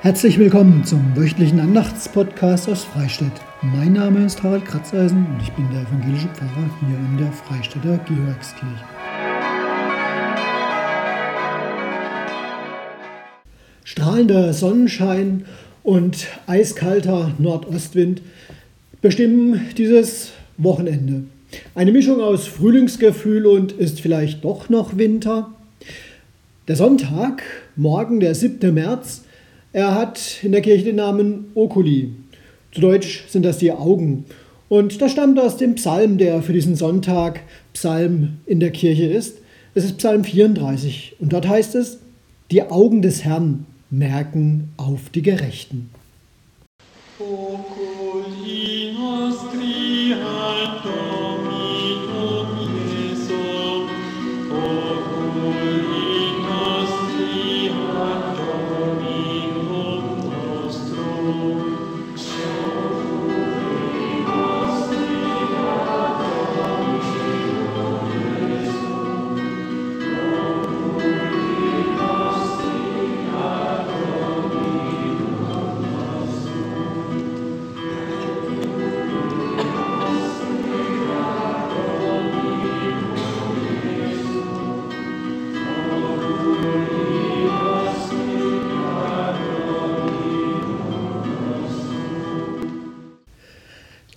Herzlich willkommen zum wöchentlichen Andachtspodcast aus Freistadt. Mein Name ist Harald Kratzeisen und ich bin der evangelische Pfarrer hier in der Freistädter Georgskirche. Strahlender Sonnenschein und eiskalter Nordostwind bestimmen dieses Wochenende. Eine Mischung aus Frühlingsgefühl und ist vielleicht doch noch Winter. Der Sonntag, morgen der 7. März, er hat in der Kirche den Namen Oculi. Zu Deutsch sind das die Augen. Und das stammt aus dem Psalm, der für diesen Sonntag Psalm in der Kirche ist. Es ist Psalm 34 und dort heißt es, die Augen des Herrn merken auf die Gerechten. Oculi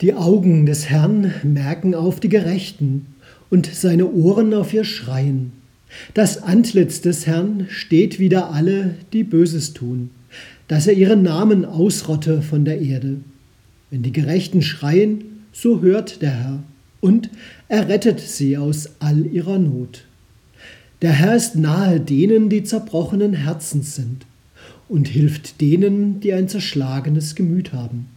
Die Augen des Herrn merken auf die Gerechten und seine Ohren auf ihr Schreien. Das Antlitz des Herrn steht wider alle, die Böses tun, dass er ihren Namen ausrotte von der Erde. Wenn die Gerechten schreien, so hört der Herr und er rettet sie aus all ihrer Not. Der Herr ist nahe denen, die zerbrochenen Herzens sind, und hilft denen, die ein zerschlagenes Gemüt haben.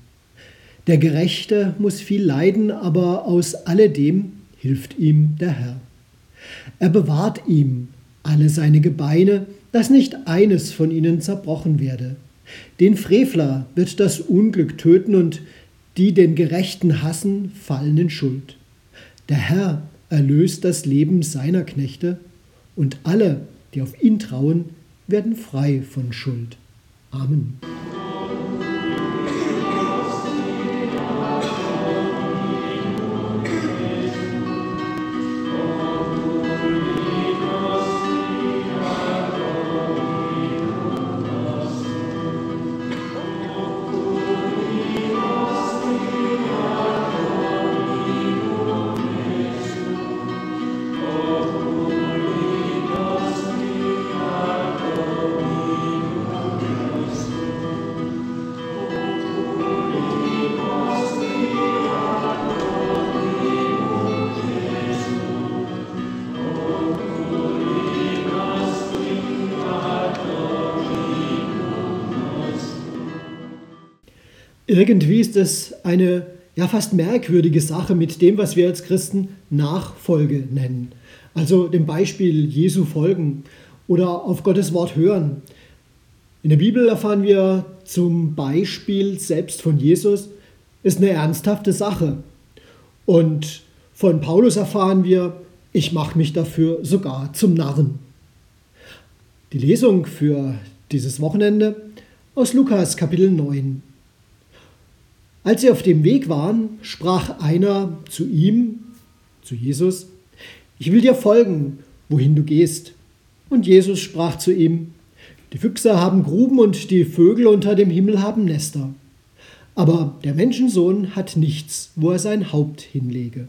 Der Gerechte muss viel leiden, aber aus alledem hilft ihm der Herr. Er bewahrt ihm alle seine Gebeine, dass nicht eines von ihnen zerbrochen werde. Den Frevler wird das Unglück töten und die den Gerechten hassen, fallen in Schuld. Der Herr erlöst das Leben seiner Knechte und alle, die auf ihn trauen, werden frei von Schuld. Amen. Irgendwie ist es eine ja fast merkwürdige Sache mit dem, was wir als Christen Nachfolge nennen. Also dem Beispiel Jesu folgen oder auf Gottes Wort hören. In der Bibel erfahren wir zum Beispiel selbst von Jesus, ist eine ernsthafte Sache. Und von Paulus erfahren wir, ich mache mich dafür sogar zum Narren. Die Lesung für dieses Wochenende aus Lukas Kapitel 9. Als sie auf dem Weg waren, sprach einer zu ihm, zu Jesus, ich will dir folgen, wohin du gehst. Und Jesus sprach zu ihm, die Füchse haben Gruben und die Vögel unter dem Himmel haben Nester. Aber der Menschensohn hat nichts, wo er sein Haupt hinlege.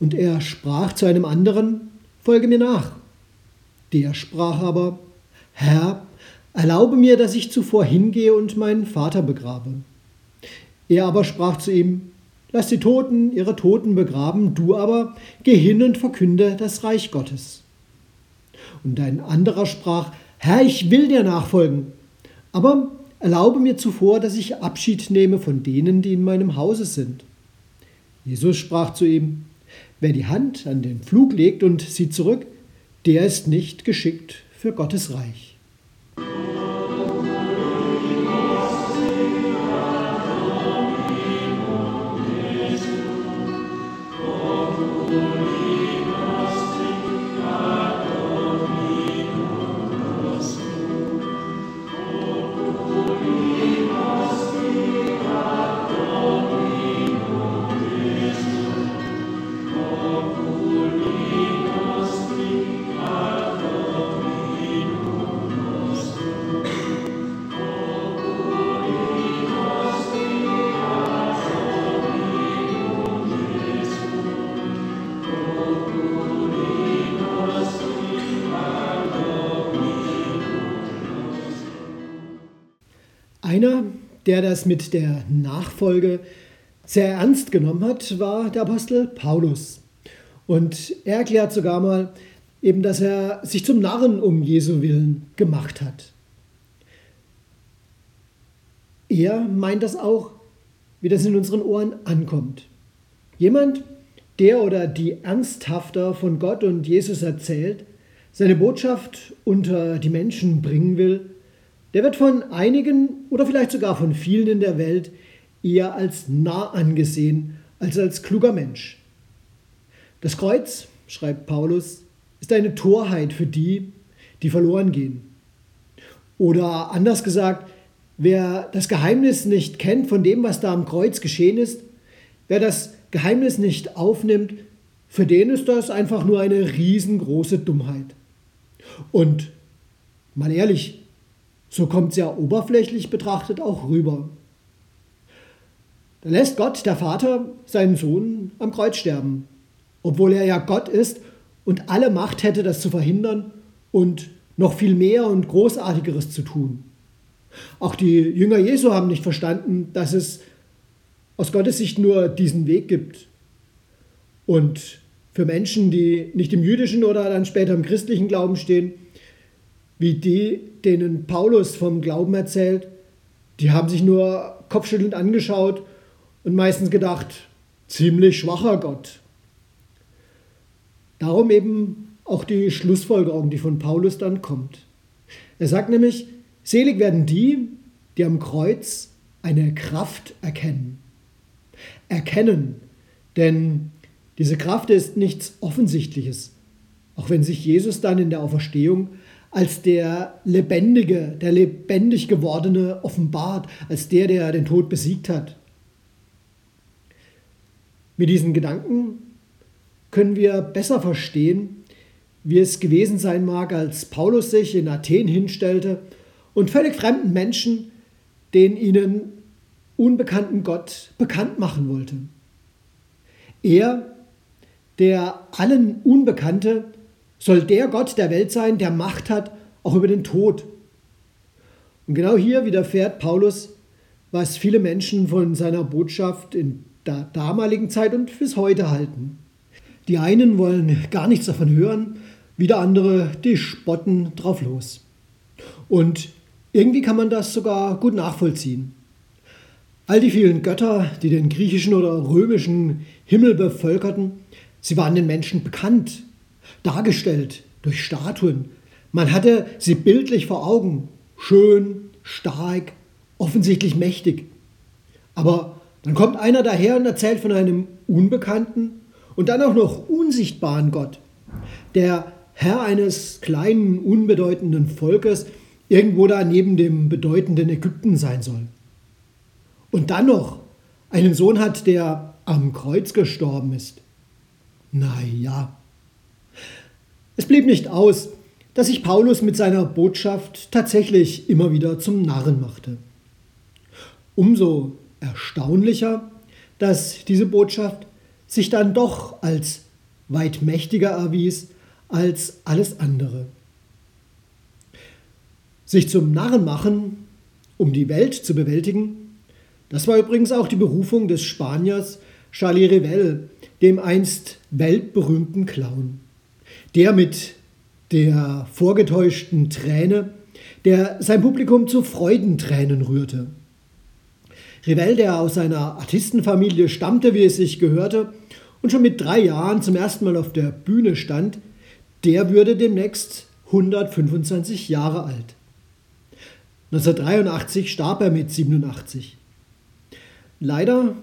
Und er sprach zu einem anderen, Folge mir nach. Der sprach aber, Herr, erlaube mir, dass ich zuvor hingehe und meinen Vater begrabe. Er aber sprach zu ihm, Lass die Toten ihre Toten begraben, du aber geh hin und verkünde das Reich Gottes. Und ein anderer sprach, Herr, ich will dir nachfolgen, aber erlaube mir zuvor, dass ich Abschied nehme von denen, die in meinem Hause sind. Jesus sprach zu ihm, Wer die Hand an den Pflug legt und sieht zurück, der ist nicht geschickt für Gottes Reich. Der das mit der Nachfolge sehr ernst genommen hat, war der Apostel Paulus. Und er erklärt sogar mal, eben, dass er sich zum Narren um Jesu Willen gemacht hat. Er meint das auch, wie das in unseren Ohren ankommt. Jemand, der oder die ernsthafter von Gott und Jesus erzählt, seine Botschaft unter die Menschen bringen will, der wird von einigen oder vielleicht sogar von vielen in der Welt eher als nah angesehen als als kluger Mensch. Das Kreuz, schreibt Paulus, ist eine Torheit für die, die verloren gehen. Oder anders gesagt, wer das Geheimnis nicht kennt von dem, was da am Kreuz geschehen ist, wer das Geheimnis nicht aufnimmt, für den ist das einfach nur eine riesengroße Dummheit. Und mal ehrlich, so kommt es ja oberflächlich betrachtet auch rüber. Da lässt Gott, der Vater, seinen Sohn am Kreuz sterben, obwohl er ja Gott ist und alle Macht hätte, das zu verhindern und noch viel mehr und Großartigeres zu tun. Auch die Jünger Jesu haben nicht verstanden, dass es aus Gottes Sicht nur diesen Weg gibt. Und für Menschen, die nicht im jüdischen oder dann später im christlichen Glauben stehen, wie die, denen Paulus vom Glauben erzählt, die haben sich nur kopfschüttelnd angeschaut und meistens gedacht, ziemlich schwacher Gott. Darum eben auch die Schlussfolgerung, die von Paulus dann kommt. Er sagt nämlich, selig werden die, die am Kreuz eine Kraft erkennen. Erkennen, denn diese Kraft ist nichts Offensichtliches, auch wenn sich Jesus dann in der Auferstehung als der Lebendige, der lebendig gewordene offenbart, als der, der den Tod besiegt hat. Mit diesen Gedanken können wir besser verstehen, wie es gewesen sein mag, als Paulus sich in Athen hinstellte und völlig fremden Menschen den ihnen unbekannten Gott bekannt machen wollte. Er der allen Unbekannte soll der Gott der Welt sein, der Macht hat, auch über den Tod. Und genau hier widerfährt Paulus, was viele Menschen von seiner Botschaft in der damaligen Zeit und bis heute halten. Die einen wollen gar nichts davon hören, wieder andere, die spotten drauf los. Und irgendwie kann man das sogar gut nachvollziehen. All die vielen Götter, die den griechischen oder römischen Himmel bevölkerten, Sie waren den Menschen bekannt, dargestellt durch Statuen. Man hatte sie bildlich vor Augen, schön, stark, offensichtlich mächtig. Aber dann kommt einer daher und erzählt von einem unbekannten und dann auch noch unsichtbaren Gott, der Herr eines kleinen, unbedeutenden Volkes irgendwo da neben dem bedeutenden Ägypten sein soll. Und dann noch einen Sohn hat, der am Kreuz gestorben ist. Naja. Es blieb nicht aus, dass sich Paulus mit seiner Botschaft tatsächlich immer wieder zum Narren machte. Umso erstaunlicher, dass diese Botschaft sich dann doch als weit mächtiger erwies als alles andere. Sich zum Narren machen, um die Welt zu bewältigen, das war übrigens auch die Berufung des Spaniers Charlie Revel, dem einst weltberühmten Clown. Der mit der vorgetäuschten Träne, der sein Publikum zu Freudentränen rührte. Revel, der aus einer Artistenfamilie stammte, wie es sich gehörte, und schon mit drei Jahren zum ersten Mal auf der Bühne stand, der würde demnächst 125 Jahre alt. 1983 starb er mit 87. Leider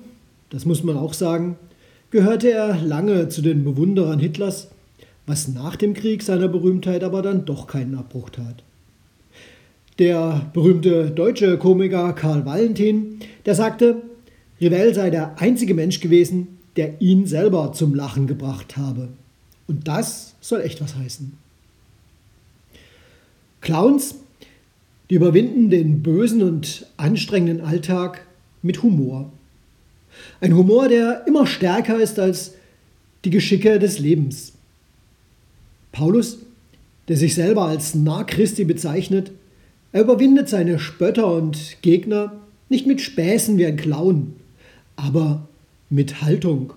das muss man auch sagen, gehörte er lange zu den Bewunderern Hitlers, was nach dem Krieg seiner Berühmtheit aber dann doch keinen Abbruch tat. Der berühmte deutsche Komiker Karl Valentin, der sagte, Rivell sei der einzige Mensch gewesen, der ihn selber zum Lachen gebracht habe. Und das soll echt was heißen. Clowns, die überwinden den bösen und anstrengenden Alltag mit Humor. Ein Humor, der immer stärker ist als die Geschicke des Lebens. Paulus, der sich selber als Nah Christi bezeichnet, Er überwindet seine Spötter und Gegner nicht mit Späßen wie ein Clown, aber mit Haltung.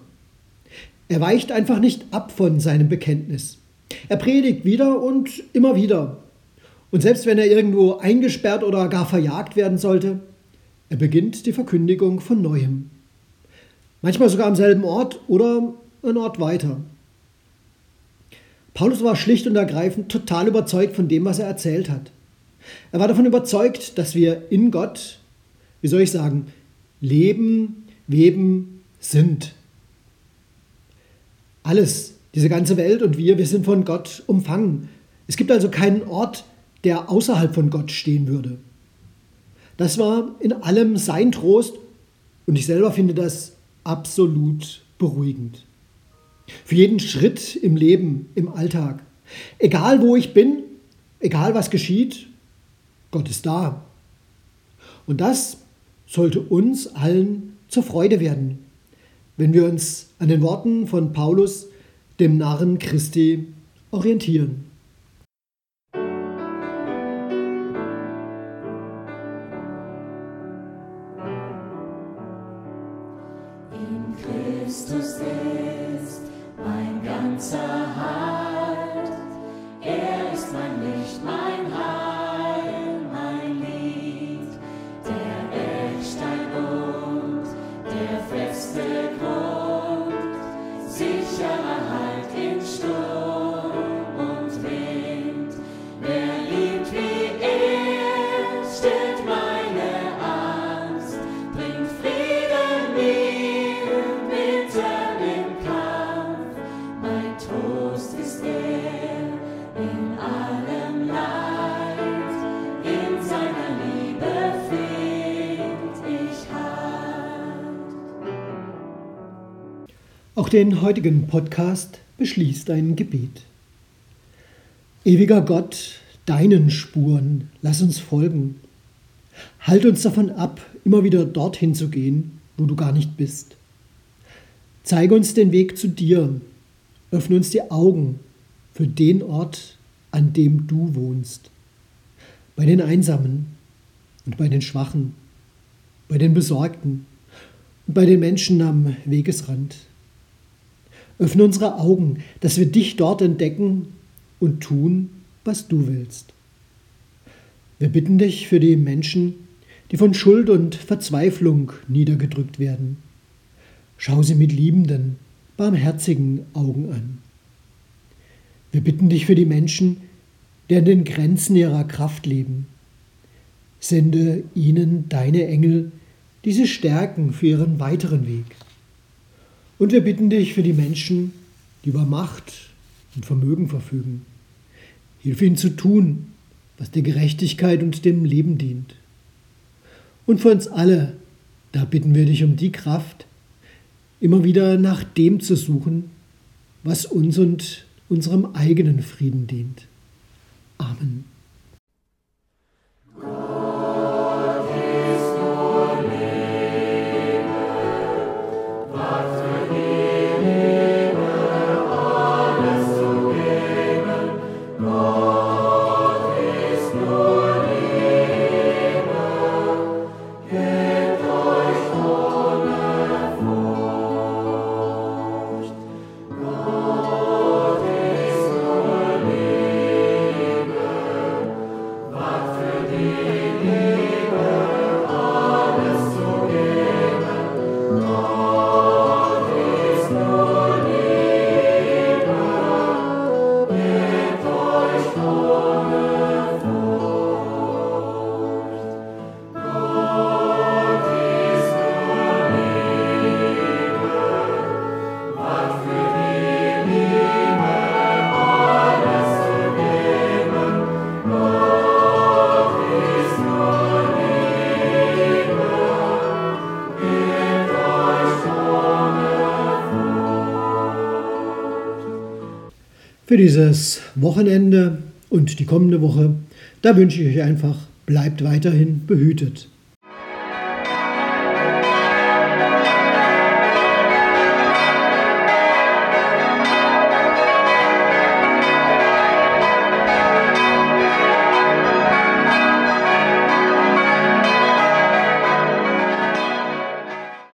Er weicht einfach nicht ab von seinem Bekenntnis. Er predigt wieder und immer wieder. Und selbst wenn er irgendwo eingesperrt oder gar verjagt werden sollte, er beginnt die Verkündigung von neuem. Manchmal sogar am selben Ort oder einen Ort weiter. Paulus war schlicht und ergreifend total überzeugt von dem, was er erzählt hat. Er war davon überzeugt, dass wir in Gott, wie soll ich sagen, leben, weben, sind. Alles, diese ganze Welt und wir, wir sind von Gott umfangen. Es gibt also keinen Ort, der außerhalb von Gott stehen würde. Das war in allem sein Trost und ich selber finde das absolut beruhigend. Für jeden Schritt im Leben, im Alltag. Egal wo ich bin, egal was geschieht, Gott ist da. Und das sollte uns allen zur Freude werden, wenn wir uns an den Worten von Paulus, dem Narren Christi, orientieren. Auch den heutigen Podcast beschließt ein Gebet. Ewiger Gott, deinen Spuren lass uns folgen. Halt uns davon ab, immer wieder dorthin zu gehen, wo du gar nicht bist. Zeige uns den Weg zu dir. Öffne uns die Augen für den Ort, an dem du wohnst. Bei den Einsamen und bei den Schwachen, bei den Besorgten und bei den Menschen am Wegesrand. Öffne unsere Augen, dass wir dich dort entdecken und tun, was du willst. Wir bitten dich für die Menschen, die von Schuld und Verzweiflung niedergedrückt werden. Schau sie mit liebenden, barmherzigen Augen an. Wir bitten dich für die Menschen, die an den Grenzen ihrer Kraft leben. Sende ihnen deine Engel, die sie stärken für ihren weiteren Weg. Und wir bitten dich für die Menschen, die über Macht und Vermögen verfügen. Hilf ihnen zu tun, was der Gerechtigkeit und dem Leben dient. Und für uns alle, da bitten wir dich um die Kraft, immer wieder nach dem zu suchen, was uns und unserem eigenen Frieden dient. Amen. Für dieses Wochenende und die kommende Woche, da wünsche ich euch einfach, bleibt weiterhin behütet.